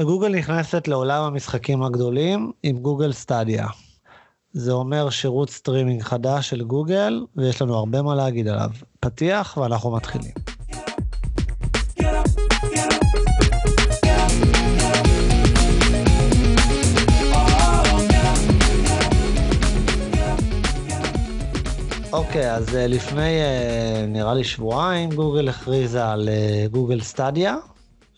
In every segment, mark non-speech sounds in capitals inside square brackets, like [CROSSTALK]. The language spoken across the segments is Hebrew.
גוגל נכנסת לעולם המשחקים הגדולים עם גוגל סטדיה. זה אומר שירות סטרימינג חדש של גוגל, ויש לנו הרבה מה להגיד עליו. פתיח ואנחנו מתחילים. אוקיי, אז אה, לפני אה, נראה לי שבועיים גוגל הכריזה על אה, גוגל סטדיה,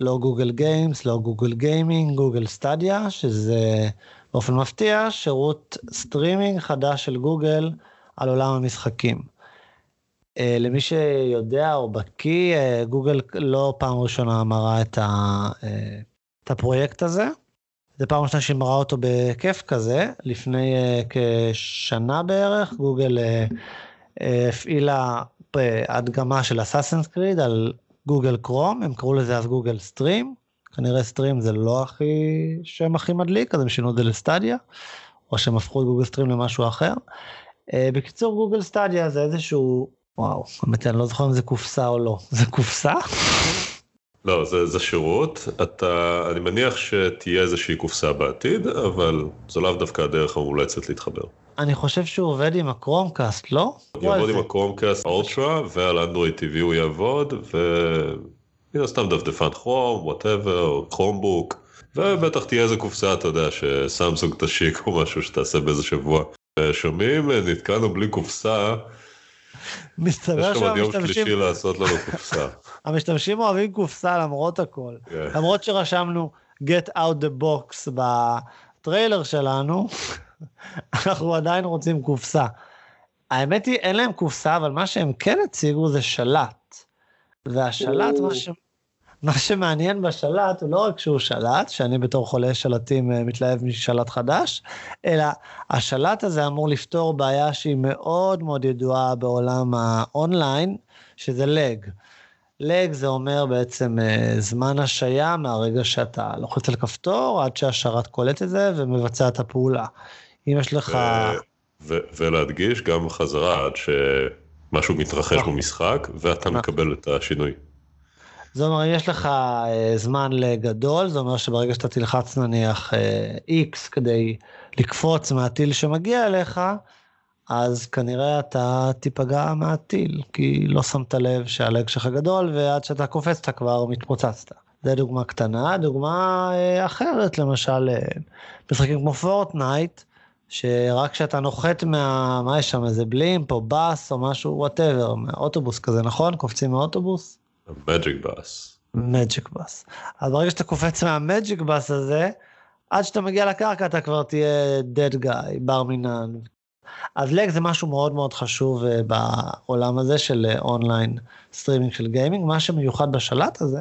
לא גוגל גיימס, לא גוגל גיימינג, גוגל סטדיה, שזה באופן מפתיע שירות סטרימינג חדש של גוגל על עולם המשחקים. למי שיודע או בקיא, גוגל לא פעם ראשונה מראה את, ה, את הפרויקט הזה. זה פעם ראשונה שהיא מראה אותו בכיף כזה, לפני אה, כשנה בערך, גוגל אה, הפעילה הדגמה של אסאסנס קריד על גוגל קרום, הם קראו לזה אז גוגל סטרים, כנראה סטרים זה לא הכי שם הכי מדליק, אז הם שינו את זה לסטדיה, או שהם הפכו את גוגל סטרים למשהו אחר. אה, בקיצור גוגל סטדיה זה איזשהו, וואו, באמת אני לא זוכר אם זה קופסה או לא, [LAUGHS] זה קופסה? לא, זה, זה שירות, אתה, אני מניח שתהיה איזושהי קופסה בעתיד, אבל זו לאו דווקא הדרך המומלצת להתחבר. אני חושב שהוא עובד עם הקרומקאסט, לא? הוא יעבוד עם הקרומקאסט אולטרה, ועל אנדרואיד TV הוא יעבוד, ומן הסתם דפדפן כרום, whatever, כרומבוק, ובטח תהיה איזה קופסה, אתה יודע, שסמסונג תשיק או משהו שתעשה באיזה שבוע. שומעים, נתקענו בלי קופסה. מסתבר שהמשתמשים... יש לך יום שלישי לעשות לנו קופסה. [LAUGHS] המשתמשים אוהבים קופסה למרות הכל. כן. למרות שרשמנו get out the box בטריילר שלנו, אנחנו עדיין רוצים קופסה. האמת היא, אין להם קופסה, אבל מה שהם כן הציגו זה שלט. והשלט, מה, ש... מה שמעניין בשלט הוא לא רק שהוא שלט, שאני בתור חולה שלטים אה, מתלהב משלט חדש, אלא השלט הזה אמור לפתור בעיה שהיא מאוד מאוד ידועה בעולם האונליין, שזה לג. לג זה אומר בעצם uh, זמן השעיה מהרגע שאתה לוחץ על כפתור עד שהשרת קולט את זה ומבצע את הפעולה. אם יש לך... ו- ולהדגיש גם חזרה עד שמשהו מתרחש נכון. במשחק ואתה נכון. מקבל את השינוי. זה אומר, אם יש לך uh, זמן לגדול, זה אומר שברגע שאתה תלחץ נניח uh, X כדי לקפוץ מהטיל שמגיע אליך, אז כנראה אתה תיפגע מהטיל, כי לא שמת לב שהלג שלך גדול, ועד שאתה קופץ אתה כבר מתפוצצת. זה דוגמה קטנה. דוגמה אה, אחרת, למשל, משחקים כמו פורטנייט, שרק כשאתה נוחת מה... מה יש שם, איזה blimp או bus או משהו, whatever, אוטובוס כזה, נכון? קופצים מאוטובוס? magic bus. magic bus. אז ברגע שאתה קופץ מה magic bus הזה, עד שאתה מגיע לקרקע אתה כבר תהיה dead guy, בר מינן. אז lag זה משהו מאוד מאוד חשוב אה, בעולם הזה של אונליין אה, סטרימינג של gaming. מה שמיוחד בשלט הזה,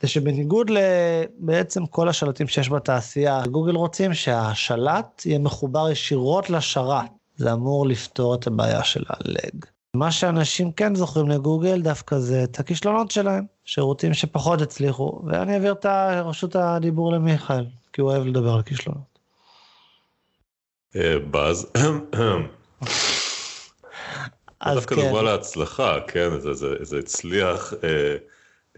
זה שבניגוד לבעצם כל השלטים שיש בתעשייה, גוגל רוצים שהשלט יהיה מחובר ישירות לשרת. זה אמור לפתור את הבעיה של ה lag. מה שאנשים כן זוכרים לגוגל דווקא זה את הכישלונות שלהם, שירותים שפחות הצליחו, ואני אעביר את רשות הדיבור למיכאל, כי הוא אוהב לדבר על כישלונות. אה, באז. [COUGHS] אז דווקא כן. דוגמה להצלחה, כן, זה הצליח.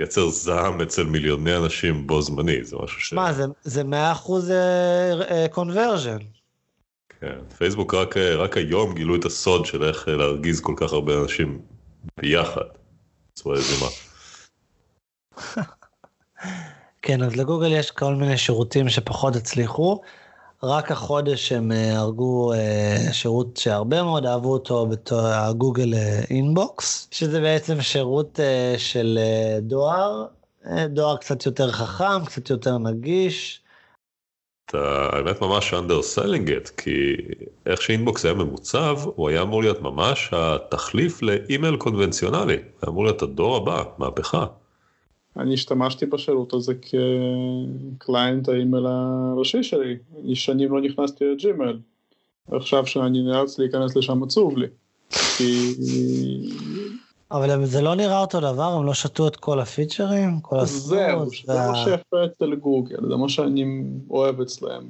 אה, לייצר זעם אצל מיליוני אנשים בו זמני, זה משהו ש... מה, זה מאה אחוז קונברג'ן. כן, פייסבוק רק, אה, רק היום גילו את הסוד של איך אה, להרגיז כל כך הרבה אנשים ביחד. בצורה יזימה. [LAUGHS] כן, אז לגוגל יש כל מיני שירותים שפחות הצליחו. רק החודש הם אה, הרגו שירות שהרבה מאוד אהבו אותו בתור הגוגל אינבוקס, שזה בעצם שירות של דואר, דואר קצת יותר חכם, קצת יותר נגיש, אתה האמת ממש underselling it, כי איך שאינבוקס היה ממוצב, הוא היה אמור להיות ממש התחליף לאימייל קונבנציונלי, זה אמור להיות הדור הבא, מהפכה. אני השתמשתי בשירות הזה כ client האימייל הראשי שלי, אני שנים לא נכנסתי לג'ימייל, ועכשיו שאני נאלץ להיכנס לשם עצוב לי, כי אבל זה לא נראה אותו דבר, הם לא שתו את כל ה features? כל זהו, זה מה שיפה אצל גוגל, זה מה שאני אוהב אצלם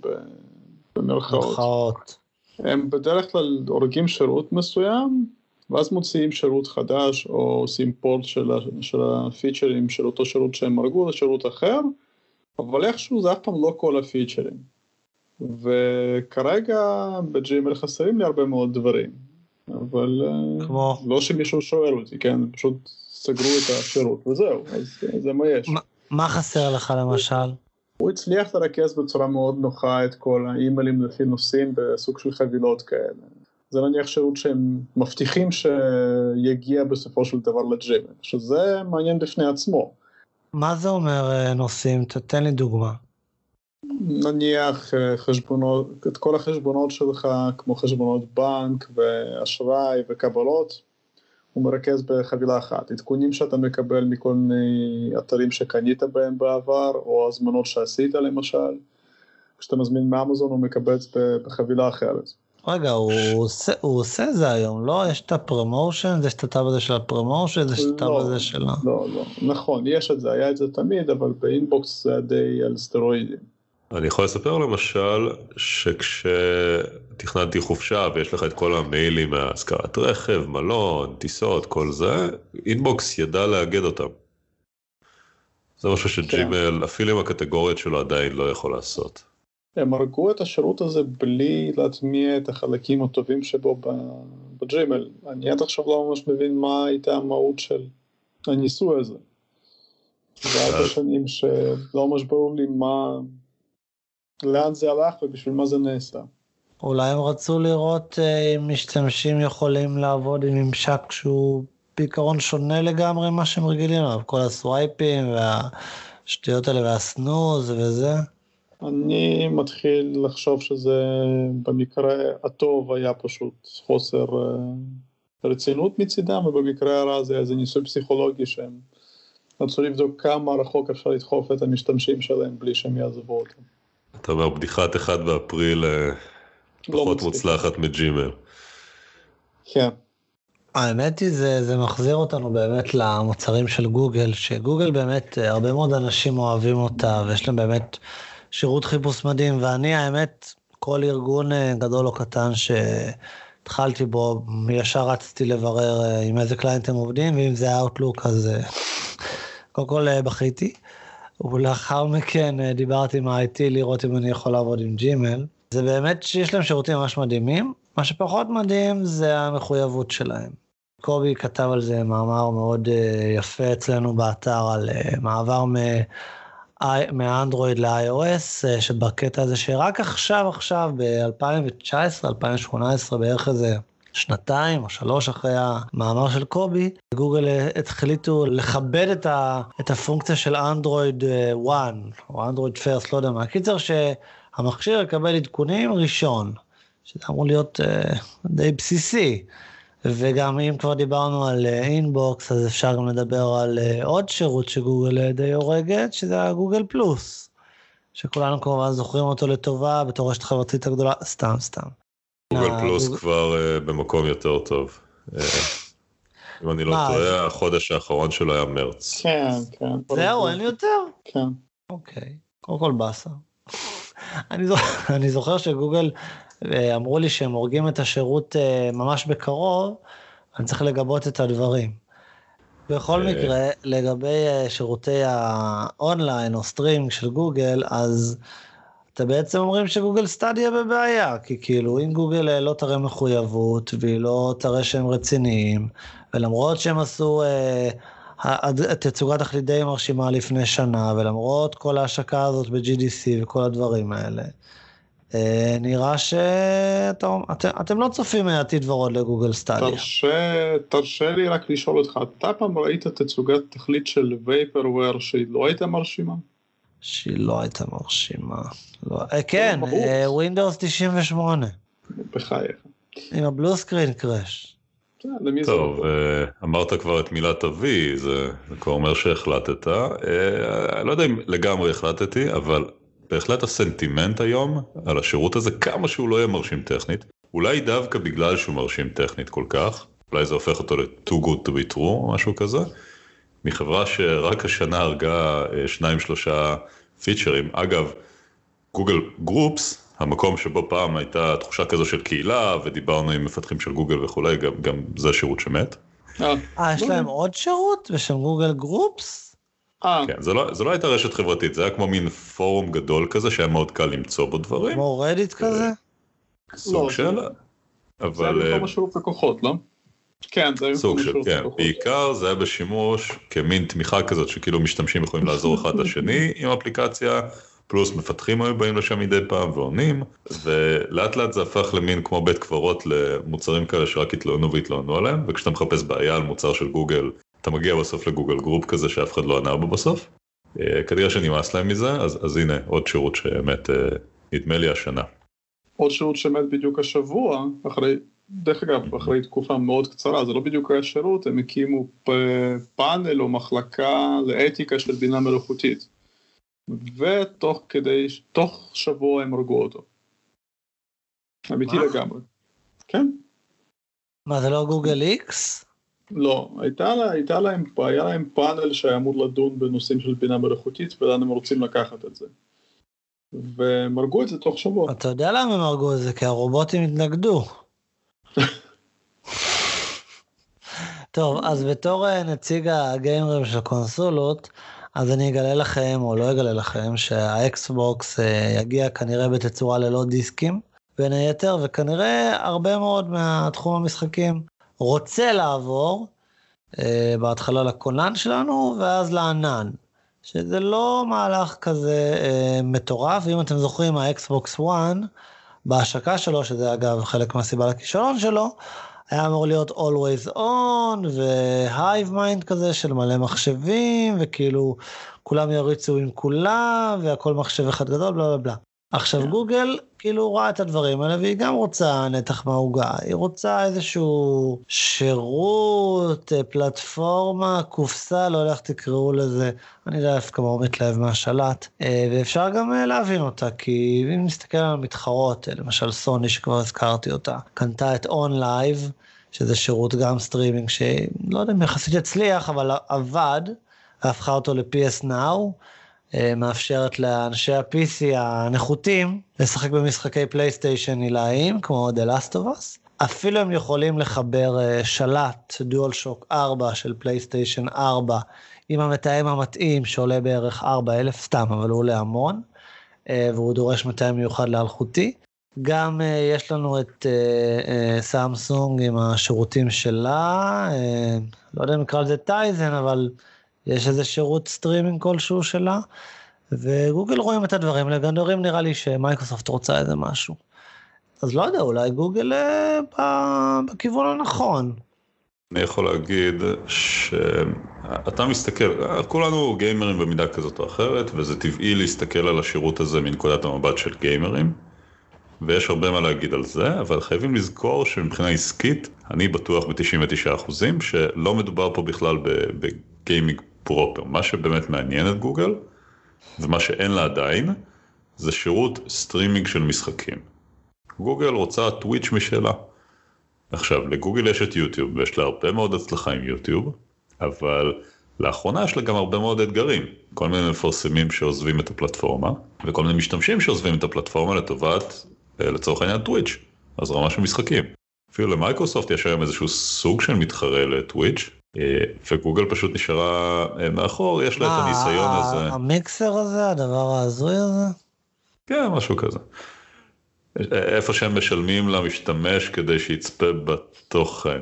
במרכאות. הם בדרך כלל הורגים שירות מסוים, ואז מוציאים שירות חדש, או עושים port של, של ה features של אותו שירות שהם הרגו לשירות אחר, אבל איכשהו זה אף פעם לא כל הפיצ'רים. וכרגע בג'ימל חסרים לי הרבה מאוד דברים, אבל אה, כמו? לא שמישהו שואל אותי, כן, פשוט סגרו את השירות וזהו, אז זה מה יש. מה- מה חסר לך למשל? הוא הצליח לרכז בצורה מאוד נוחה את כל האימיילים לפי נושאים בסוג של חבילות כאלה. זה נניח שירות שהם מבטיחים שיגיע בסופו של דבר לג'ימל, שזה מעניין בפני עצמו. מה זה אומר אה, נושאים? תתן לי דוגמה. נניח אה, חשבונות, את כל החשבונות שלך, כמו חשבונות בנק ואשראי וקבלות, הוא מרכז בחבילה אחת. עדכונים שאתה מקבל מכל מיני אתרים שקנית בהם בעבר, או הזמנות שעשית למשל. כשאתה מזמין מאמזון הוא מקבץ בחבילה אחרת. רגע, הוא עושה, הוא עושה זה היום, לא? יש את ה promotion, יש את ה tab הזה של ה promotion, יש את ה tab לא. הזה של ה... לא, לא, נכון, יש את זה, היה את זה תמיד, אבל באינבוקס זה היה די על סטרואידים. אני יכול לספר למשל שכשתכננתי חופשה ויש לך את כל המיילים מהשכרת רכב, מלון, טיסות, כל זה, אינבוקס ידע לאגד אותם. זה משהו שג'ימל, אפילו עם הקטגוריות שלו עדיין לא יכול לעשות. הם הרגו את השירות הזה בלי להטמיע את החלקים הטובים שבו בג'ימל. אני עד עכשיו לא ממש מבין מה הייתה המהות של הניסוי הזה. זה ארבע שנים שלא ממש ברור לי מה... לאן זה הלך ובשביל מה זה נעשה. אולי הם רצו לראות אה, אם משתמשים יכולים לעבוד עם ממשק שהוא בעיקרון שונה לגמרי ממה שהם רגילים אליו, כל הסווייפים והשטויות האלה והסנוז וזה. אני מתחיל לחשוב שזה במקרה הטוב היה פשוט חוסר אה, רצינות מצידם, ובמקרה הרע זה היה איזה ניסוי פסיכולוגי שהם רצו לבדוק כמה רחוק אפשר לדחוף את המשתמשים שלהם בלי שהם יעזבו אותם. אתה אומר בדיחת 1 באפריל אה, לא פחות מצליח. מוצלחת מג'ימל. כן, האמת היא זה, זה מחזיר אותנו באמת למוצרים של גוגל, שגוגל באמת, אה, הרבה מאוד אנשים אוהבים אותה ויש להם באמת שירות חיפוש מדהים, ואני האמת, כל ארגון אה, גדול או קטן שהתחלתי בו, ישר רצתי לברר אה, עם איזה קליינט הם עובדים, ואם זה Outlook אז אה, [LAUGHS] קודם כל בכיתי, ולאחר מכן דיברתי עם ה-IT לראות אם אני יכול לעבוד עם ג'ימל. זה באמת שיש להם שירותים ממש מדהימים, מה שפחות מדהים זה המחויבות שלהם. קובי כתב על זה מאמר מאוד יפה אצלנו באתר על מעבר מ- I- מאנדרואיד ל-iOS, uh, שבקטע הזה שרק עכשיו עכשיו ב-2019, 2018 בערך איזה שנתיים או שלוש אחרי המאמר של קובי, גוגל אה, החליטו לכבד את, ה, את הפונקציה של אנדרואיד 1 או אנדרואיד פרסט, לא יודע מה. קיצר שהמכשיר יקבל עדכונים ראשון, שזה אמור להיות uh, די בסיסי. וגם אם כבר דיברנו על אינבוקס, אז אפשר גם לדבר על uh, עוד שירות שגוגל uh, די הורגת, שזה הגוגל פלוס, שכולנו כמובן זוכרים אותו לטובה בתור רשת חברתית הגדולה, סתם סתם. גוגל אה, פלוס גוג- כבר אה, במקום יותר טוב. אה, אם אני לא טועה, החודש האחרון שלו היה מרץ. כן, כן. זהו, אין לי יותר? כן. אוקיי, קודם כל באסה. [LAUGHS] אני, זוכר, שגוגל אה, אמרו לי שהם הורגים את השירות אה, ממש בקרוב, אני צריך לגבות את הדברים. בכל אה. מקרה, לגבי אה, שירותי האונליין או סטרימינג של גוגל, אז אתם בעצם אומרים שגוגל סטדיה בבעיה, כי כאילו אם גוגל לא תראה מחויבות והיא לא תראה שהם רציניים, ולמרות שהם עשו תצוגת תכלית די מרשימה לפני שנה, ולמרות כל ההשקה הזאת ב-GDC וכל הדברים האלה, נראה שאתם אתם, אתם לא צופים עתיד ורוד לגוגל סטדיה. תרשה, תרשה לי רק לשאול אותך, אתה פעם ראית תצוגת תכלית של וייפרוור שהיא לא הייתה מרשימה? שהיא לא הייתה מרשימה. לא, אה, כן. אה, Windows 98, בחייך. עם הבלו סקרין קראש. טוב, לא? אה, אמרת כבר את מילת אבי, זה כבר אומר שהחלטת. אה, אני לא יודע אם לגמרי החלטתי, אבל בהחלט הסנטימנט היום על השירות הזה, כמה שהוא לא יהיה מרשים טכנית, אולי דווקא בגלל שהוא מרשים טכנית כל כך, אולי זה הופך אותו ל-too good to be true או משהו כזה, מחברה שרק השנה הרגה אה, שניים שלושה פיצ'רים. אגב, גוגל גרופס, המקום שבו פעם הייתה תחושה כזו של קהילה ודיברנו עם מפתחים של גוגל וכולי, גם, גם זה שירות שמת. אה, אה, יש להם. עוד שירות בשם גוגל גרופס? אה, כן, זה לא, זה לא הייתה רשת חברתית, זה היה כמו מין פורום גדול כזה שהיה מאוד קל למצוא בו דברים, כמו רדיט כזה? סוג לא, של, זה- זה היה אבל אה, במקום השירות לקוחות, לא? כן, זה היה סוג של, כן, לקוחות. בעיקר זה היה בשימוש כמין תמיכה כזאת שכאילו משתמשים יכולים לעזור אחד לשני עם אפליקציה, פלוס מפתחים היו באים לשם מדי פעם ועונים, ולאט לאט זה הפך למין כמו בית קברות למוצרים כאלה שרק התלוננו והתלוננו עליהם, וכשאתה מחפש בעיה על מוצר של גוגל, אתה מגיע בסוף לגוגל גרופ כזה שאף אחד לא ענה בו בסוף. אה, כנראה שנמאס להם מזה, אז, אז הנה עוד שירות שבאמת אה, נדמה לי השנה. עוד שירות שמת בדיוק השבוע, אחרי, דרך אגב, אחרי תקופה מאוד קצרה, זה לא בדיוק היה שירות, הם הקימו פאנל או מחלקה לאתיקה של בינה מלאכותית. ותוך כדי, תוך שבוע הם הרגו אותו. אמיתי? לגמרי. כן, מה, זה לא גוגל איקס? לא, הייתה, לה, הייתה להם, היה להם פאנל שהיה אמור לדון בנושאים של בינה מלאכותית ולאן הם רוצים לקחת את זה. והם הרגו את זה תוך שבוע. אתה יודע למה הם הרגו את זה? כי הרובוטים התנגדו. טוב, אז בתור אה, נציג הגיימרים של קונסולות, אז אני אגלה לכם, או לא אגלה לכם, שהאקסבוקס אה, יגיע כנראה בתצורה ללא דיסקים, בין היתר, וכנראה הרבה מאוד מהתחום המשחקים רוצה לעבור אה, בהתחלה לכונן שלנו, ואז לענן. שזה לא מהלך כזה אה, מטורף, ואם אתם זוכרים, האקסבוקס 1, בהשקה שלו, שזה אגב חלק מהסיבה לכישלון שלו, היה אמור להיות always on ו-hive mind כזה של מלא מחשבים וכאילו כולם יריצו עם כולם והכל מחשב אחד גדול בלה בלה בלה. עכשיו גוגל כאילו רואה את הדברים האלה והיא גם רוצה נתח מהעוגה, היא רוצה איזשהו שירות, אה, פלטפורמה, קופסה, לא יודע איך תקראו לזה, אני דווקא מאוד מתלהב מהשלט, אה, ואפשר גם אה, להבין אותה, כי אם נסתכל על המתחרות, למשל סוני שכבר הזכרתי אותה, קנתה את OnLive, שזה שירות גם סטרימינג שלא יודע אם יחסית הצליח, אבל עבד, והפכה אותו ל-PS Now. אה, מאפשרת לאנשי ה-PC הנחותים לשחק במשחקי פלייסטיישן עילאיים כמו The Last of Us. אפילו הם יכולים לחבר אה, שלט דואל שוק 4 של פלייסטיישן 4 עם המתאם המתאים שעולה בערך 4,000 סתם אבל הוא עולה המון אה, והוא דורש מתאם מיוחד לאלחוטי. גם יש לנו את סמסונג עם השירותים שלה, לא יודע אם נקרא לזה טייזן, אבל יש איזה שירות סטרימינג כלשהו שלה, וגוגל רואים את הדברים, לגמרי נראה לי שמייקרוסופט רוצה איזה משהו. אז לא יודע, אולי גוגל uh, בכיוון הנכון. אני יכול להגיד שאתה מסתכל, כולנו גיימרים במידה כזאת או אחרת, וזה טבעי להסתכל על השירות הזה מנקודת המבט של גיימרים. ויש הרבה מה להגיד על זה, אבל חייבים לזכור שמבחינה עסקית, אני בטוח ב-99% שלא מדובר פה בכלל בגיימינג proper. מה שבאמת מעניין את גוגל, ומה שאין לה עדיין, זה שירות סטרימינג של משחקים. גוגל רוצה טוויץ' משלה. עכשיו, לגוגל יש את יוטיוב, ויש לה הרבה מאוד הצלחה עם יוטיוב, אבל לאחרונה יש לה גם הרבה מאוד אתגרים. כל מיני מפרסמים שעוזבים את הפלטפורמה, וכל מיני משתמשים שעוזבים את הפלטפורמה לטובת לצורך העניין טוויץ', אז רמה של משחקים. אפילו למייקרוסופט יש היום איזשהו סוג של מתחרה לטוויץ', וגוגל פשוט נשארה מאחור, יש לה את הניסיון הזה. המיקסר הזה, הדבר ההזוי הזה? כן, משהו כזה. איפה שהם משלמים למשתמש כדי שיצפה בתוכן.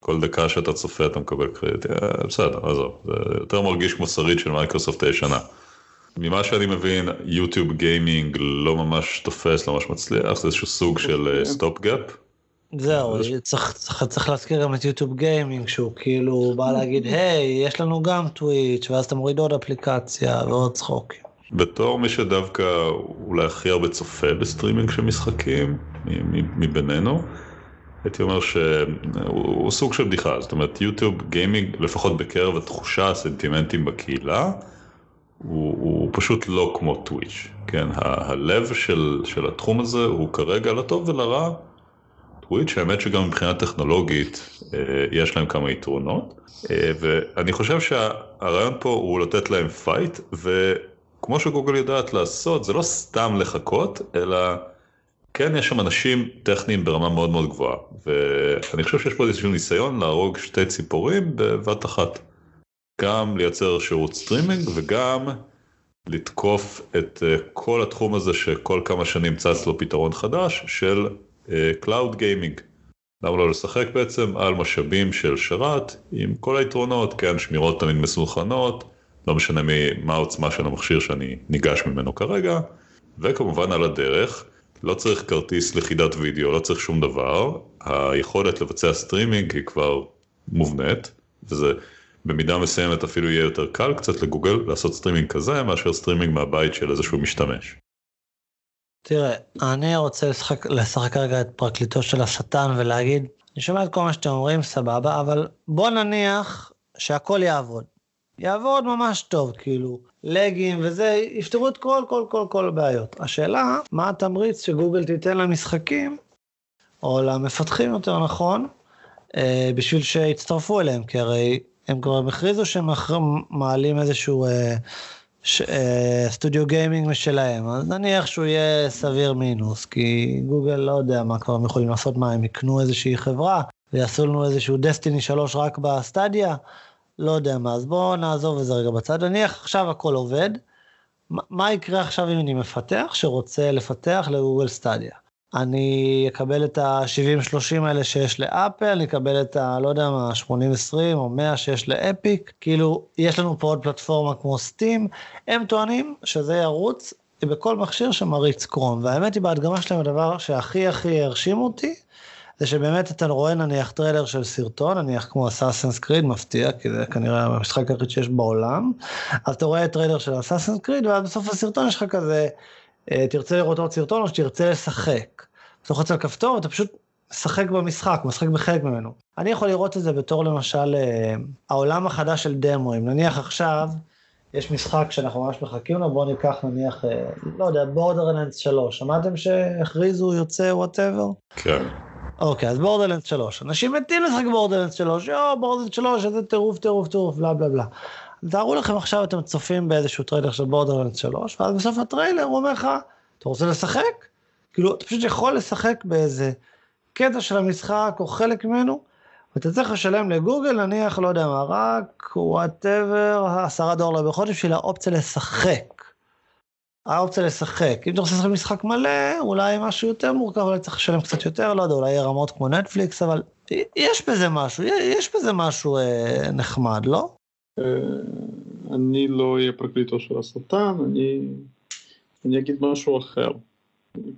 כל דקה שאתה צופה אתה מקבל קרדיט, בסדר, עזוב, זה יותר מרגיש כמו שריד של מייקרוסופט הישנה. ממה שאני מבין, יוטיוב גיימינג לא ממש תופס, לא ממש מצליח, זה איזשהו סוג של stop gap. זהו, צריך, צריך, צריך להזכיר גם את יוטיוב גיימינג, שהוא כאילו בא להגיד, היי, יש לנו גם טוויץ', ואז אתה מוריד עוד אפליקציה ועוד צחוקים. בתור מי שדווקא אולי הכי הרבה צופה בסטרימינג של משחקים, מבינינו, הייתי אומר שהוא סוג של בדיחה, זאת אומרת יוטיוב גיימינג, לפחות בקרב התחושה, הסנטימנטים בקהילה, הוא, הוא פשוט לא כמו טוויץ', כן, ה- הלב של, של התחום הזה הוא כרגע לטוב ולרע, טוויץ', האמת שגם מבחינה טכנולוגית אה, יש להם כמה יתרונות, אה, ואני חושב שהרעיון פה הוא לתת להם fight, וכמו שגוגל יודעת לעשות, זה לא סתם לחכות, אלא כן יש שם אנשים טכניים ברמה מאוד מאוד גבוהה, ואני חושב שיש פה איזשהו ניסיון להרוג שתי ציפורים בבת אחת. גם לייצר שירות סטרימינג וגם לתקוף את אה, כל התחום הזה שכל כמה שנים צץ לו פתרון חדש של cloud gaming. למה לא לשחק בעצם על משאבים של שרת עם כל היתרונות, כן, שמירות תמיד מסונכנות, לא משנה מה העוצמה של המכשיר שאני ניגש ממנו כרגע, וכמובן על הדרך, לא צריך כרטיס לכידת וידאו, לא צריך שום דבר, היכולת לבצע סטרימינג היא כבר מובנית, וזה במידה מסוימת אפילו יהיה יותר קל קצת לגוגל לעשות סטרימינג כזה מאשר סטרימינג מהבית של איזשהו משתמש. תראה, אני רוצה לשחק, לשחק רגע את פרקליטו של השטן ולהגיד, אני שומע את כל מה שאתם אומרים, סבבה, אבל בוא נניח שהכל יעבוד. יעבוד ממש טוב, כאילו, לגים וזה, יפתרו את כל, כל, כל, כל הבעיות. השאלה, מה התמריץ שגוגל תיתן למשחקים, או למפתחים יותר נכון, אה, בשביל שיצטרפו אליהם, כי הרי הם כבר הכריזו שהם מעלים איזשהו אה, ש, אה, סטודיו גיימינג משלהם, אז נניח שהוא יהיה סביר מינוס, כי גוגל לא יודע מה כבר הם יכולים לעשות, מה הם יקנו איזושהי חברה ויעשו לנו איזשהו דסטיני 3 רק בסטדיה, לא יודע מה, אז בואו נעזוב את זה רגע בצד, נניח עכשיו הכל עובד, מה יקרה עכשיו אם אני מפתח שרוצה לפתח לגוגל סטדיה? אני אקבל את ה-70-30 האלה שיש לאפל, אני אקבל את ה... לא יודע מה, 80-20 או 100 שיש לאפיק, כאילו, יש לנו פה עוד פלטפורמה כמו סטים, הם טוענים שזה ירוץ בכל מכשיר שמריץ קרום, והאמת היא בהדגמה שלהם הדבר שהכי הכי הרשים אותי, זה שבאמת אתה רואה נניח טריילר של סרטון, נניח כמו אסאסנס קריד, מפתיע, כי זה כנראה המשחק היחיד שיש בעולם, אז אתה רואה טריילר של אסאסנס קריד, ואז בסוף הסרטון יש לך כזה תרצה לראות עוד סרטון או שתרצה לשחק. אתה לוחץ על כפתור ואתה פשוט משחק במשחק, משחק בחלק ממנו. אני יכול לראות את זה בתור למשל אה, העולם החדש של דמואים. נניח עכשיו יש משחק שאנחנו ממש מחכים לו, בואו ניקח נניח, אה, לא יודע, בורדרלנדס 3. שמעתם שהכריזו יוצא whatever? כן. אוקיי, אז בורדרלנדס 3. אנשים מתים לשחק בורדרלנדס 3, יואו, בורדרלנדס 3, איזה טירוף, טירוף, טירוף, בלה בלה בלה. תארו לכם עכשיו אתם צופים באיזשהו טריילר של בורדרלנד 3, ואז בסוף הטריילר הוא אומר לך, אתה רוצה לשחק? כאילו, אתה פשוט יכול לשחק באיזה קטע של המשחק או חלק ממנו, ואתה צריך לשלם לגוגל, נניח, לא יודע מה, רק whatever, עשרה דולר בחודש בשביל האופציה לשחק. האופציה לשחק. אם אתה רוצה לשחק משחק מלא, אולי משהו יותר מורכב, אולי צריך לשלם קצת יותר, לא יודע, אולי יהיה רמות כמו נטפליקס, אבל יש בזה משהו, יש בזה משהו אה, נחמד, לא? אה, אני לא אהיה פרקליטו של השטן, אני, אני אגיד משהו אחר,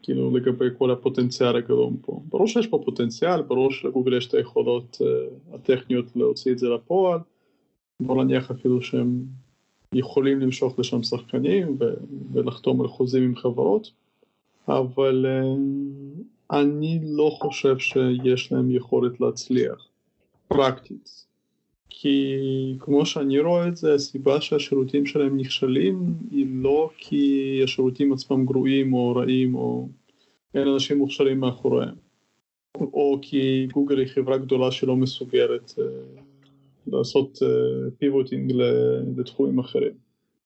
כאילו לגבי כל הפוטנציאל הגדול פה. ברור שיש פה פוטנציאל, ברור שלגוגל יש את היכולות uh, הטכניות להוציא את זה לפועל, בוא נניח אפילו שהם יכולים למשוך לשם שחקנים ו- ולחתום על חוזים עם חברות, אבל uh, אני לא חושב שיש להם יכולת להצליח, פרקטית. כי כמו שאני רואה את זה, הסיבה שהשירותים שלהם נכשלים היא לא כי השירותים עצמם גרועים או רעים או אין אנשים מוכשרים מאחוריהם, או כי גוגל היא חברה גדולה שלא מסוגלת uh, לעשות פיבוטינג אה, uh, לתחומים אחרים.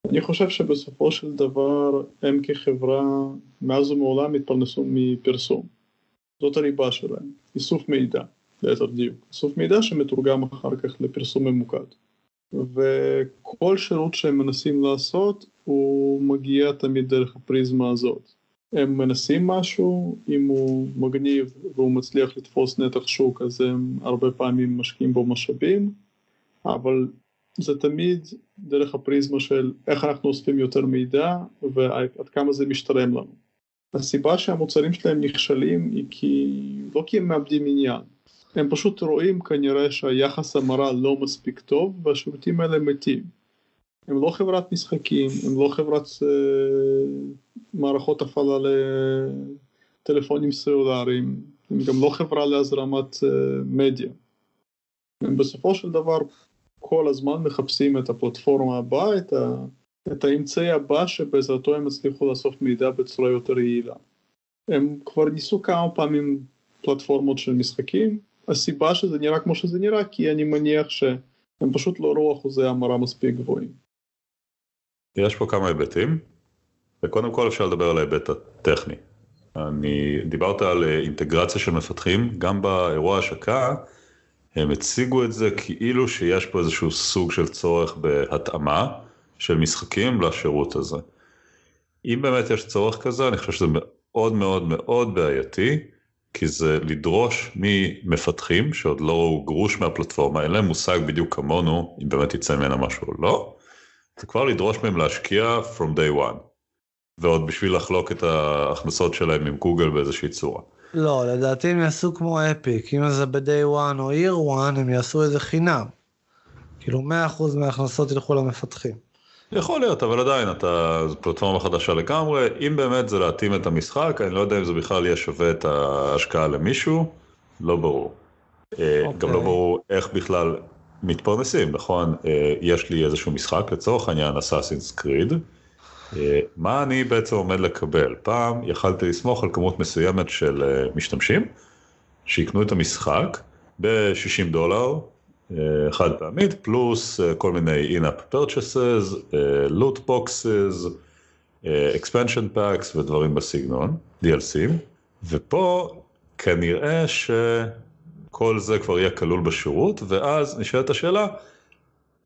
אני חושב שבסופו של דבר הם כחברה מאז ומעולם התפרנסו מפרסום. זאת הליבה שלהם, איסוף מידע. ליתר דיוק, איסוף מידע שמתורגם אחר כך לפרסום ממוקד. וכל שירות שהם מנסים לעשות הוא מגיע תמיד דרך הפריזמה הזאת. הם מנסים משהו, אם הוא מגניב והוא מצליח לתפוס נתח שוק אז הם הרבה פעמים משקיעים בו משאבים, אבל זה תמיד דרך הפריזמה של איך אנחנו אוספים יותר מידע ועד כמה זה משתלם לנו. הסיבה שהמוצרים שלהם נכשלים היא כי, לא כי הם מאבדים עניין, הם פשוט רואים כנראה שהיחס המרה לא מספיק טוב והשירותים האלה מתים. הם לא חברת משחקים, הם לא חברת uh, מערכות הפעלה לטלפונים סלולריים, הם גם לא חברה להזרמת uh, מדיה. הם בסופו של דבר כל הזמן מחפשים את הפלטפורמה הבאה, את, ה, את האמצעי הבא שבעזרתו הם הצליחו לאסוף מידע בצורה יותר יעילה. הם כבר ניסו כמה פעמים פלטפורמות של משחקים, הסיבה שזה נראה כמו שזה נראה, כי אני מניח שהם פשוט לא ראו אחוזי המרה מספיק גבוהים. יש פה כמה היבטים, וקודם כל אפשר לדבר על ההיבט הטכני. אני, דיברת על אינטגרציה של מפתחים, גם באירוע השקה הם הציגו את זה כאילו שיש פה איזשהו סוג של צורך בהתאמה של משחקים לשירות הזה. אם באמת יש צורך כזה, אני חושב שזה מאוד מאוד מאוד בעייתי, כי זה לדרוש ממפתחים שעוד לא ראו גרוש מהפלטפורמה, אין להם מושג בדיוק כמונו, אם באמת יצא ממנה משהו או לא, זה כבר לדרוש מהם להשקיע from day one, ועוד בשביל לחלוק את ההכנסות שלהם עם גוגל באיזושהי צורה. לא, לדעתי הם יעשו כמו אפיק, אם זה ב-day one או year one, הם יעשו איזה חינם. כאילו 100% מההכנסות ילכו למפתחים. יכול להיות, אבל עדיין, אתה, זו פלטפורמה חדשה לגמרי, אם באמת זה להתאים את המשחק, אני לא יודע אם זה בכלל יהיה שווה את ההשקעה למישהו, לא ברור. Okay. אה, גם לא אוקיי. ברור איך בכלל מתפרנסים, נכון? אה, יש לי איזשהו משחק, לצורך העניין אסאסינס קריד, אה, מה אני בעצם עומד לקבל? פעם יכלתי לסמוך על כמות מסוימת של משתמשים, שיקנו את המשחק ב-60 דולר, חד פעמית, פלוס אה, כל מיני in-app purchases, אה, loot boxes, expansion packs ודברים בסגנון, DLC, ופה כנראה שכל זה כבר יהיה כלול בשירות, ואז נשאלת השאלה,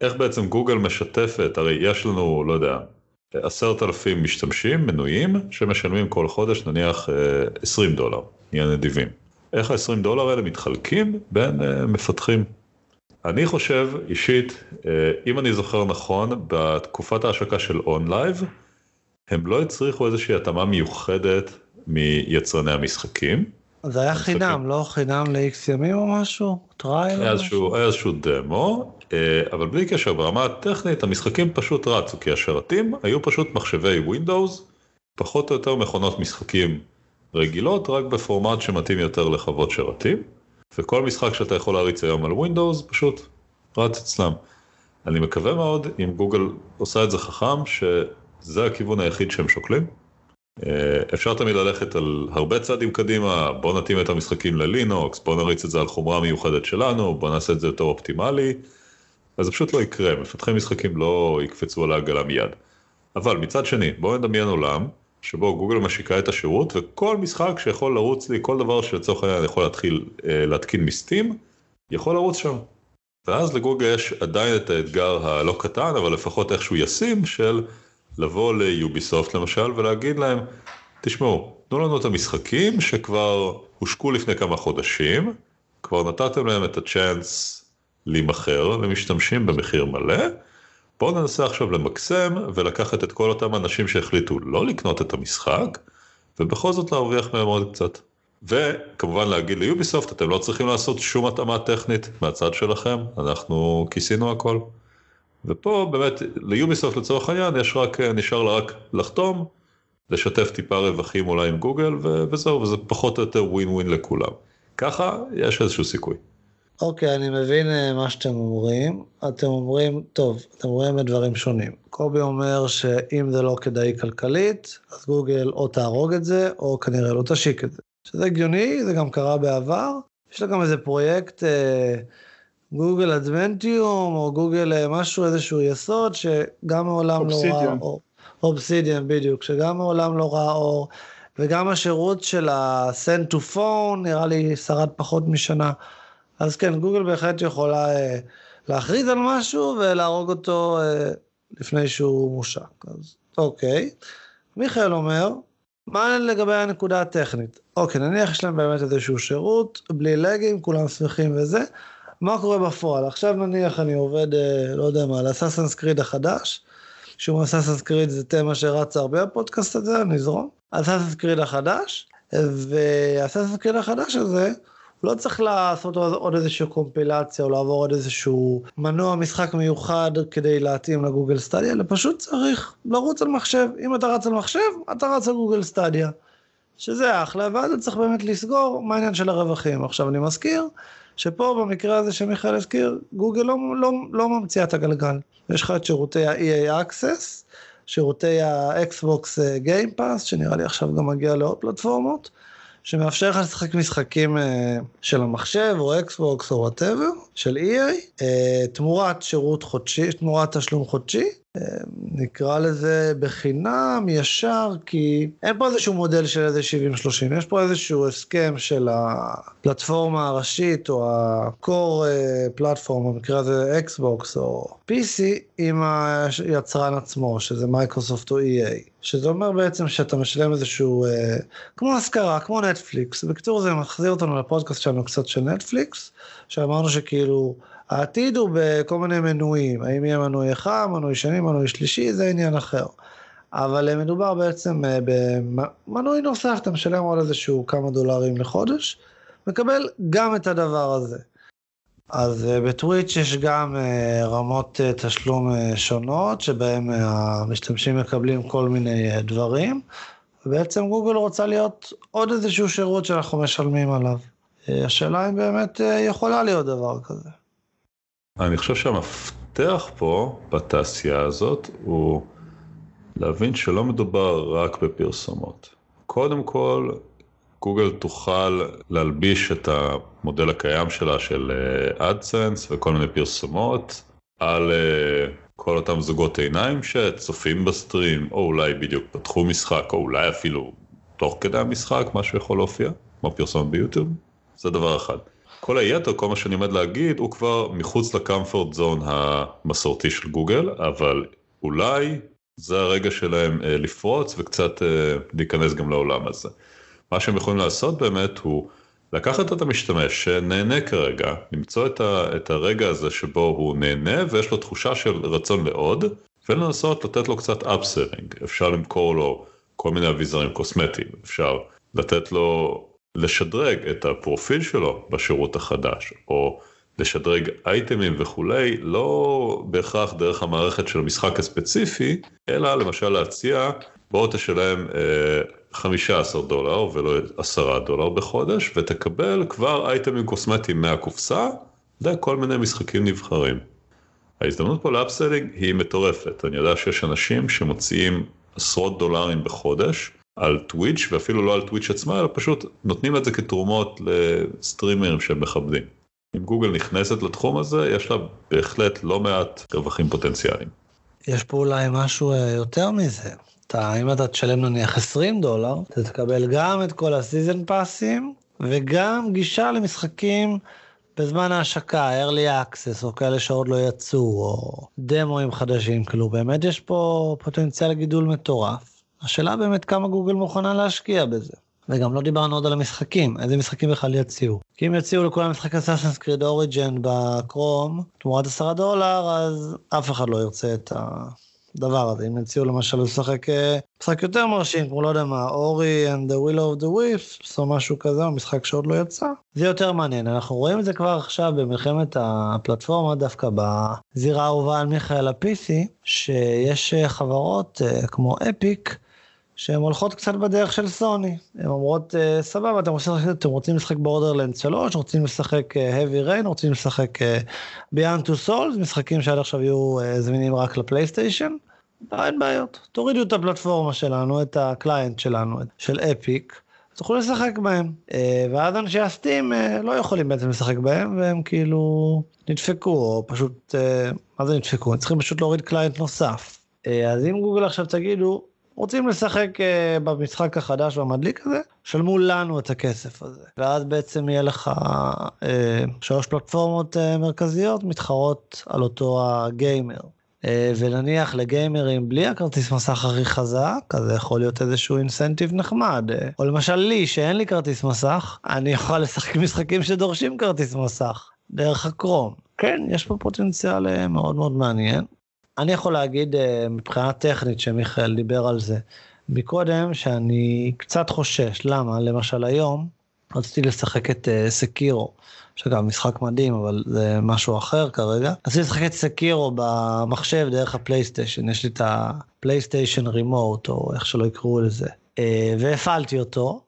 איך בעצם גוגל משתפת, הרי יש לנו, לא יודע, עשרת אלפים משתמשים מנויים שמשלמים כל חודש נניח 20 דולר, נהיה נדיבים. איך ה-20 דולר האלה מתחלקים בין מפתחים אני חושב אישית, אה, אם אני זוכר נכון, בתקופת ההשקה של OnLive, הם לא הצריכו איזושהי התאמה מיוחדת מיצרני המשחקים. זה היה חינם, לא חינם ל-X ימים או משהו? trial או משהו? היה איזשהו דמו, אה, אבל בלי קשר, ברמה הטכנית המשחקים פשוט רצו, כי השרתים היו פשוט מחשבי Windows, פחות או יותר מכונות משחקים רגילות, רק בפורמט שמתאים יותר לחוות שרתים. וכל משחק שאתה יכול להריץ היום על Windows פשוט רץ אצלם. אני מקווה מאוד אם גוגל עושה את זה חכם שזה הכיוון היחיד שהם שוקלים. אה, אפשר תמיד ללכת על הרבה צעדים קדימה, בוא נתאים את המשחקים ללינוקס, בוא נריץ את זה על חומרה מיוחדת שלנו, בוא נעשה את זה יותר אופטימלי. אז זה פשוט לא יקרה, מפתחי משחקים לא יקפצו על העגלה מיד. אבל מצד שני, בואו נדמיין עולם שבו גוגל משיקה את השירות וכל משחק שיכול לרוץ לי, כל דבר שלצורך העניין יכול להתחיל אה, להתקין מסטים, יכול לרוץ שם. ואז לגוגל יש עדיין את האתגר הלא קטן, אבל לפחות איכשהו ישים, של לבוא ליוביסופט למשל ולהגיד להם, תשמעו, תנו לנו את המשחקים שכבר הושקו לפני כמה חודשים, כבר נתתם להם את הצ'אנס להימכר למשתמשים במחיר מלא, בואו ננסה עכשיו למקסם ולקחת את כל אותם אנשים שהחליטו לא לקנות את המשחק ובכל זאת להרוויח מהם עוד קצת. וכמובן להגיד ליוביסופט אתם לא צריכים לעשות שום התאמה טכנית מהצד שלכם אנחנו כיסינו הכל. ופה באמת ליוביסופט לצורך העניין יש רק נשאר לה רק לחתום לשתף טיפה רווחים אולי עם גוגל וזהו וזה פחות או יותר ווין ווין לכולם. ככה יש איזשהו סיכוי. אוקיי, אני מבין אה, מה שאתם אומרים. אתם אומרים, טוב, אתם אומרים דברים שונים. קובי אומר שאם זה לא כדאי כלכלית, אז גוגל או תהרוג את זה, או כנראה לא תשיק את זה. שזה הגיוני, זה גם קרה בעבר. יש לה גם איזה פרויקט אה, גוגל אדוונטיום, או גוגל אה, משהו, איזשהו יסוד, שגם מעולם לא ראה אור. אובסידיאן, בדיוק, שגם מעולם לא ראה אור. וגם השירות של ה-send to phone, נראה לי שרד פחות משנה. אז כן, גוגל בהחלט יכולה אה, להכריז על משהו ולהרוג אותו אה, לפני שהוא מושק. אז אוקיי. מיכאל אומר, מה לגבי הנקודה הטכנית? אוקיי, נניח יש להם באמת איזשהו שירות, בלי לגים, כולם שמחים וזה. מה קורה בפועל? עכשיו נניח אני עובד, אה, לא יודע מה, על אסאסנס קריד החדש, שהוא אסאסנס קריד זה תמה שרץ הרבה בפודקאסט הזה, נזרום. אסאסנס קריד החדש, ואסאסנס קריד החדש הזה, לא צריך לעשות עוד איזושהי קומפילציה או לעבור עוד איזשהו מנוע משחק מיוחד כדי להתאים לגוגל סטדיה, אלא פשוט צריך לרוץ על מחשב. אם אתה רץ על מחשב, אתה רץ על גוגל Stadia. שזה אחלה, ואז צריך באמת לסגור מה העניין של הרווחים. עכשיו אני מזכיר שפה במקרה הזה שמיכאל הזכיר, גוגל לא, לא, לא ממציאה את הגלגל. יש לך את שירותי ה-EA Access, שירותי ה-Xbox Game Pass, שנראה לי עכשיו גם מגיע לעוד פלטפורמות. שמאפשר לך לשחק משחקים אה, של המחשב או אקסבוקס או whatever, של EA, אה, תמורת שירות חודשי, תמורת תשלום חודשי, נקרא לזה בחינם, ישר, כי אין פה איזשהו מודל של איזה 70-30, יש פה איזשהו הסכם של הפלטפורמה הראשית או ה-core platform, במקרה הזה אקסבוקס או PC, עם היצרן עצמו, שזה מייקרוסופט או EA. שזה אומר בעצם שאתה משלם איזשהו, אה, כמו השכרה, כמו נטפליקס. בקיצור זה מחזיר אותנו לפודקאסט שלנו קצת של נטפליקס, שאמרנו שכאילו העתיד הוא בכל מיני מנויים, האם יהיה מנוי אחד, מנוי שני, מנוי שלישי, זה עניין אחר. אבל אה, מדובר בעצם אה, במנוי נוסף, אתה משלם עוד איזשהו כמה דולרים לחודש, מקבל גם את הדבר הזה. אז אה, בטוויץ' יש גם רמות תשלום שונות, שבהם המשתמשים מקבלים כל מיני דברים, ובעצם גוגל רוצה להיות עוד איזשהו שירות שאנחנו משלמים עליו. השאלה אם באמת יכולה להיות דבר כזה. אני חושב שהמפתח פה, בתעשייה הזאת, הוא להבין שלא מדובר רק בפרסומות. קודם כל, גוגל תוכל להלביש את המודל הקיים שלה של אדסנס אה, וכל מיני פרסומות על uh, כל אותם זוגות עיניים שצופים בסטרים, או אולי בדיוק פתחו משחק, או אולי אפילו תוך כדי המשחק, משהו יכול להופיע, כמו פרסומת ביוטיוב, זה דבר אחד. כל היתר, כל מה שאני עומד להגיד, הוא כבר מחוץ לקמפורט זון המסורתי של גוגל, אבל אולי זה הרגע שלהם אה, לפרוץ וקצת אה, להיכנס גם לעולם הזה. מה שהם יכולים לעשות באמת הוא לקחת את המשתמש שנהנה כרגע, למצוא את, ה, את הרגע הזה שבו הוא נהנה ויש לו תחושה של רצון לעוד, ולנסות לתת לו קצת אפסרינג. אפשר למכור לו כל מיני אביזרים קוסמטיים, אפשר לתת לו לשדרג את הפרופיל שלו בשירות החדש, או לשדרג אייטמים וכולי, לא בהכרח דרך המערכת של המשחק הספציפי, אלא למשל להציע, בואו תשלם אה, 15 דולר ולא 10 דולר בחודש, ותקבל כבר אייטמים קוסמטיים מהקופסה לכל מיני משחקים נבחרים. ההזדמנות פה ל-upselling היא מטורפת, אני יודע שיש אנשים שמוציאים עשרות דולרים בחודש על טוויץ' ואפילו לא על טוויץ' עצמה, אלא פשוט נותנים את זה כתרומות לסטרימרים שהם מכבדים. אם גוגל נכנסת לתחום הזה, יש לה בהחלט לא מעט רווחים פוטנציאליים. יש פה אולי משהו אה, יותר מזה. אתה, אם אתה תשלם נניח 20 דולר, אתה תקבל גם את כל ה-season pass ים, וגם גישה למשחקים בזמן ההשקה, early access, או כאלה שעוד לא יצאו, או דמוים חדשים, כאילו באמת יש פה פוטנציאל גידול מטורף. השאלה באמת כמה גוגל מוכנה להשקיע בזה. וגם לא דיברנו עוד על המשחקים, איזה משחקים בכלל יציעו. כי אם יציעו לכל המשחק אסאסנס קריד אוריג'ן בקרום, תמורת עשרה דולר, אז אף אחד לא ירצה את הדבר הזה. אם יציעו למשל לשחק אה, משחק יותר מרשים, כמו לא יודע מה, אורי and the will of the wisps, או משהו כזה, או משחק שעוד לא יצא, זה יותר מעניין. אנחנו רואים את זה כבר עכשיו במלחמת הפלטפורמה, דווקא בזירה האהובה על מיכאל ה-PC, שיש אה, חברות אה, כמו Epic, שהן הולכות קצת בדרך של סוני. הן אומרות, אה, סבבה, אתם רוצים, אתם רוצים לשחק Borderlands 3, רוצים לשחק אה, Heavy Rain, רוצים לשחק אה, Beyond Two Souls, משחקים שעד עכשיו יהיו זמינים רק לפלייסטיישן. אין בעיות, תורידו את הפלטפורמה שלנו, את ה-client שלנו, של Epic, תוכלו לשחק בהם. ואז אנשי הסטים לא יכולים בעצם לשחק בהם, והם כאילו נדפקו, או פשוט, מה זה נדפקו? הם צריכים פשוט להוריד קליינט נוסף. אז אם גוגל עכשיו תגידו, רוצים לשחק uh, במשחק החדש והמדליק הזה, שלמו לנו את הכסף הזה. ואז בעצם יהיה לך uh, שלוש פלטפורמות uh, מרכזיות מתחרות על אותו הגיימר. Uh, ונניח לגיימרים בלי הכרטיס מסך הכי חזק, אז זה יכול להיות איזשהו אינסנטיב נחמד. Uh, או למשל לי, שאין לי כרטיס מסך, אני אוכל לשחק [LAUGHS] משחקים שדורשים כרטיס מסך, דרך הקרום. כן, יש פה פוטנציאל מאוד מאוד מעניין. אני יכול להגיד אה, מבחינה טכנית שמיכאל דיבר על זה מקודם, שאני קצת חושש. למה? למשל היום רציתי לשחק את אה, סקירו, שאגב משחק מדהים אבל זה משהו אחר כרגע. רציתי לשחק את סקירו במחשב דרך הפלייסטיישן, יש לי את הפלייסטיישן רימוט או איך שלא יקראו לזה. אה, והפעלתי אותו,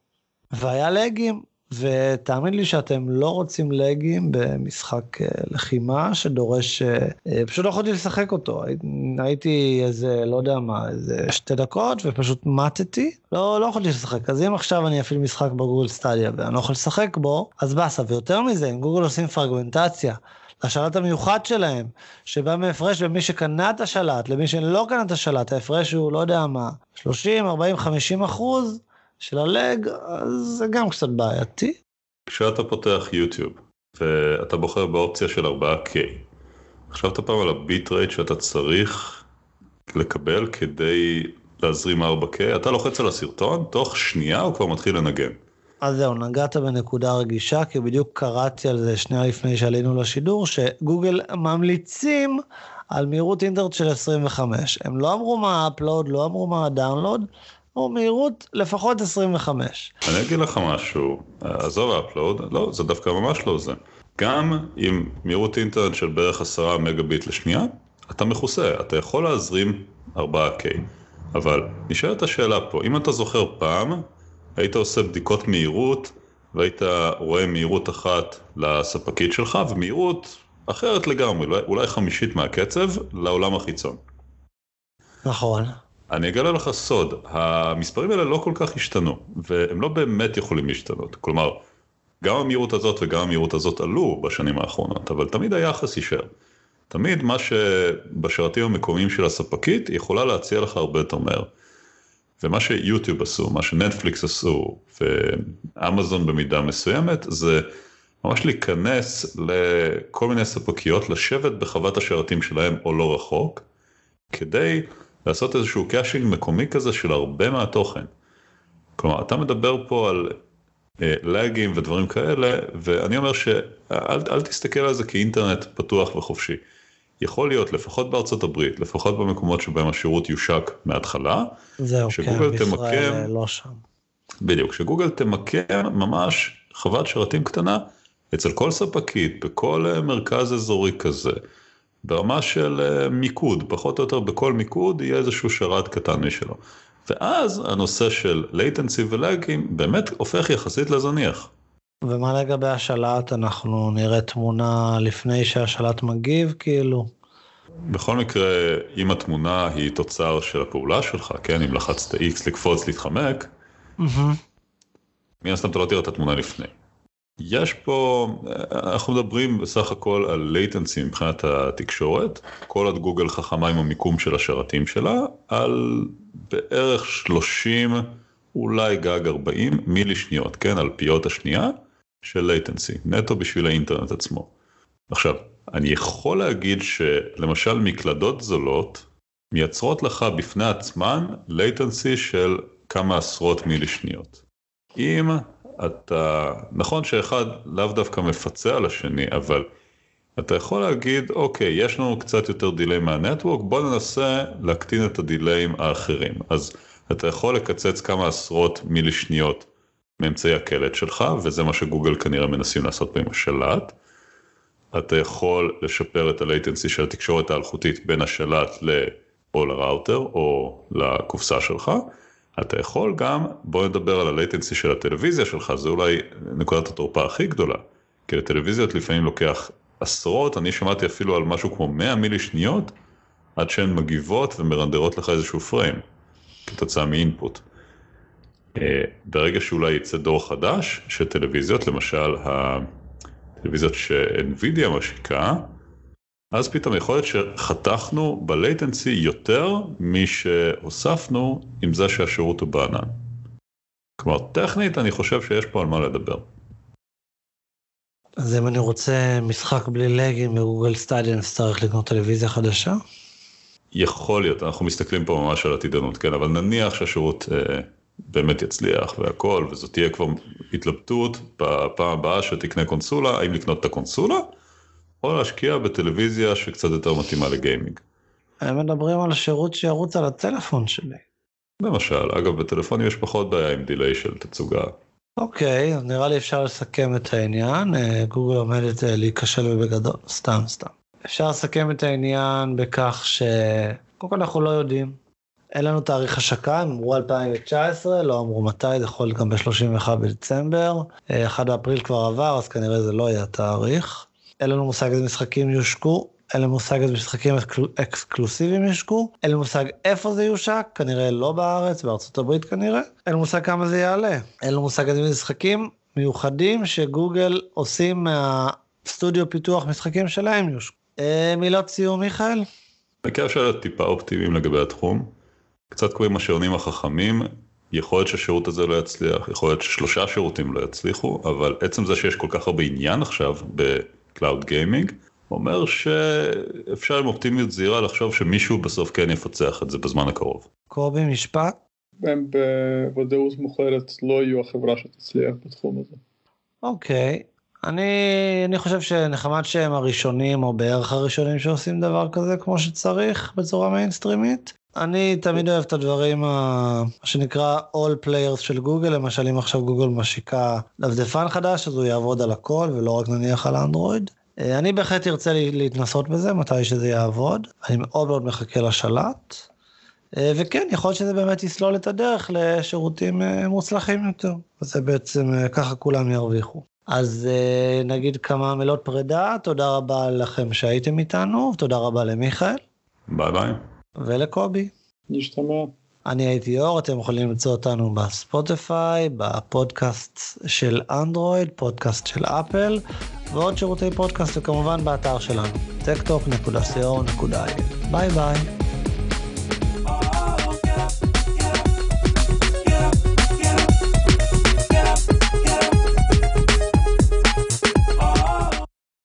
והיה לגים, ותאמין לי שאתם לא רוצים לגים במשחק אה, לחימה שדורש, אה, אה, פשוט לא יכולתי לשחק אותו, הייתי איזה, לא יודע מה, איזה שתי דקות ופשוט מתתי, לא, לא יכולתי לשחק. אז אם עכשיו אני אפעיל משחק בגוגל סטדיה ואני לא יכול לשחק בו, אז באסה, ויותר מזה, אם גוגל עושים פרגמנטציה לשלט המיוחד שלהם, שבא מהפרש בין מי שקנה את השלט למי שלא קנה את השלט, ההפרש הוא לא יודע מה, 30, 40, 50 אחוז של הלג, אז זה גם קצת בעייתי. כשאתה פותח יוטיוב ואתה בוחר באופציה של 4K, חשבת פעם על ה-bit rate שאתה צריך לקבל כדי להזרים 4K, אתה לוחץ על הסרטון, תוך שנייה הוא כבר מתחיל לנגן. אז זהו, נגעת בנקודה רגישה, כי בדיוק קראתי על זה שנייה לפני שעלינו לשידור, שגוגל ממליצים על מהירות אינטרנט של 25. הם לא אמרו מה ה-upload, לא אמרו מה ה-download, אמרו מהירות לפחות 25. אני אגיד לך משהו, עזוב ה-upload, לא, זה דווקא ממש לא זה. גם עם מהירות אינטרנט של בערך 10 מגה ביט לשנייה, אתה מכוסה, אתה יכול להזרים 4K. אבל נשאלת השאלה פה, אם אתה זוכר פעם, היית עושה בדיקות מהירות והיית רואה מהירות אחת לספקית שלך ומהירות אחרת לגמרי, אולי חמישית מהקצב לעולם החיצון. נכון. אני אגלה לך סוד, המספרים האלה לא כל כך השתנו, והם לא באמת יכולים להשתנות. כלומר, גם המהירות הזאת וגם המהירות הזאת עלו בשנים האחרונות, אבל תמיד היחס יישאר. תמיד מה שבשרתים המקומיים של הספקית יכולה להציע לך הרבה יותר מהר. ומה שיוטיוב עשו, מה שנטפליקס עשו, ואמזון במידה מסוימת, זה ממש להיכנס לכל מיני ספקיות, לשבת בחוות השרתים שלהם או לא רחוק, כדי לעשות איזשהו caching מקומי כזה של הרבה מהתוכן. כלומר, אתה מדבר פה על אה, לאגים ודברים כאלה, ואני אומר שאל תסתכל על זה כאינטרנט פתוח וחופשי. יכול להיות, לפחות בארצות הברית, לפחות במקומות שבהם השירות יושק מההתחלה, זהו, שגוגל כן, תמקם, לא שם. בדיוק, שגוגל תמקם ממש חוות שרתים קטנה אצל כל ספקית, בכל אה, מרכז אזורי כזה, ברמה של אה, מיקוד, פחות או יותר בכל מיקוד יהיה איזשהו שרת קטן משלו. ואז הנושא של latency ולאגים באמת הופך יחסית לזניח. ומה לגבי השלט? אנחנו נראה תמונה לפני שהשלט מגיב, כאילו? בכל מקרה, אם התמונה היא תוצר של הפעולה שלך, כן, אם לחצת X לקפוץ, להתחמק, מן הסתם אתה לא תראה את התמונה לפני. יש פה, אנחנו מדברים בסך הכל על latency מבחינת התקשורת, כל עוד גוגל חכמה עם המיקום של השרתים שלה, על בערך 30, אולי גג 40 מילי שניות, כן, על פיות השנייה. של latency, נטו בשביל האינטרנט עצמו. עכשיו, אני יכול להגיד שלמשל מקלדות זולות מייצרות לך בפני עצמן latency של כמה עשרות מילי שניות. אם אתה, נכון שאחד לאו דווקא מפצה על השני, אבל אתה יכול להגיד, אוקיי, יש לנו קצת יותר delay מה-network, בוא ננסה להקטין את הדיליים האחרים. אז אתה יכול לקצץ כמה עשרות מילי שניות מאמצעי הקלט שלך, וזה מה שגוגל כנראה מנסים לעשות פה עם השלט. אתה יכול לשפר את ה-latency של התקשורת האלחוטית בין השלט ל... או לראוטר או לקופסה שלך. אתה יכול גם, בוא נדבר על ה-latency של הטלוויזיה שלך, זה אולי נקודת התורפה הכי גדולה. כי לטלוויזיות לפעמים לוקח עשרות, אני שמעתי אפילו על משהו כמו 100 מילי שניות, עד שהן מגיבות ומרנדרות לך איזשהו פריים, כתוצאה מאינפוט. אה, ברגע שאולי יצא דור חדש של טלוויזיות, למשל הטלוויזיות שאינווידיה משיקה, אז פתאום יכול להיות שחתכנו בלייטנסי יותר משהוספנו עם זה שהשירות הוא בענן. כלומר, טכנית אני חושב שיש פה על מה לדבר. אז אם אני רוצה משחק בלי לגים בגוגל סטאדי, אני אצטרך לקנות טלוויזיה חדשה? יכול להיות, אנחנו מסתכלים פה ממש על עתידנות, כן, אבל נניח שהשירות אה, באמת יצליח והכל, וזאת תהיה כבר התלבטות בפעם הבאה שתקנה קונסולה, האם לקנות את הקונסולה, או להשקיע בטלוויזיה שקצת יותר מתאימה לגיימינג. הם מדברים על שירות שירוץ על הטלפון שלי. למשל, אגב בטלפונים יש פחות בעיה עם דיליי של תצוגה. אוקיי, אז נראה לי אפשר לסכם את העניין, אה, גוגל עומדת אה, להיכשל בגדול, סתם סתם. אפשר לסכם את העניין בכך ש... קודם כל אנחנו לא יודעים אין לנו תאריך השקה, הם אמרו 2019, לא אמרו מתי, זה יכול להיות גם ב-31 בדצמבר. 1 אה, באפריל כבר עבר, אז כנראה זה לא יהיה התאריך. אין לנו מושג איזה משחקים יושקו, אין לנו מושג איזה משחקים אקסקלוסיביים יושקו, אין לנו מושג איפה זה יושק, כנראה לא בארץ, בארצות הברית כנראה. אין לנו מושג כמה זה יעלה. אין לנו מושג איזה משחקים מיוחדים שגוגל עושים מה... הסטודיו פיתוח משחקים שלהם יושקו. אה, מילות סיום מיכאל? בקשר של טיפה אופטימיים לגבי התחום. קצת קוראים השעונים החכמים, יכול להיות שהשירות הזה לא יצליח, יכול להיות ששלושה שירותים לא יצליחו, אבל עצם זה שיש כל כך הרבה עניין עכשיו ב-cloud gaming, אומר שאפשר עם אופטימיות זהירה לחשוב שמישהו בסוף כן יפצח את זה בזמן הקרוב. קובי משפט? הם בוודאות מוחלט לא יהיו החברה שתצליח בתחום הזה. אוקיי, אני, אני חושב שנחמד שהם הראשונים או בערך הראשונים שעושים דבר כזה כמו שצריך בצורה מיינסטרימית. אני תמיד אוהב את הדברים, מה שנקרא All Players של גוגל, למשל אם עכשיו גוגל משיקה דפדפן חדש, אז הוא יעבוד על הכל ולא רק נניח על אנדרואיד. אה, אני בהחלט ארצה להתנסות בזה מתי שזה יעבוד, אני מאוד מאוד מחכה לשלט. אה, וכן, יכול להיות שזה באמת יסלול את הדרך לשירותים אה, מוצלחים יותר, וזה בעצם ככה כולם ירוויחו. אז נגיד כמה מילות פרידה, תודה רבה לכם שהייתם איתנו, תודה רבה למיכאל. ביי ביי. ולקובי. נשתמע. אני הייתי אור, אתם יכולים למצוא אותנו בספוטיפיי, בפודקאסט של אנדרואיד, פודקאסט של אפל, ועוד שירותי פודקאסט, וכמובן באתר שלנו, techtalk.co.il. ביי ביי.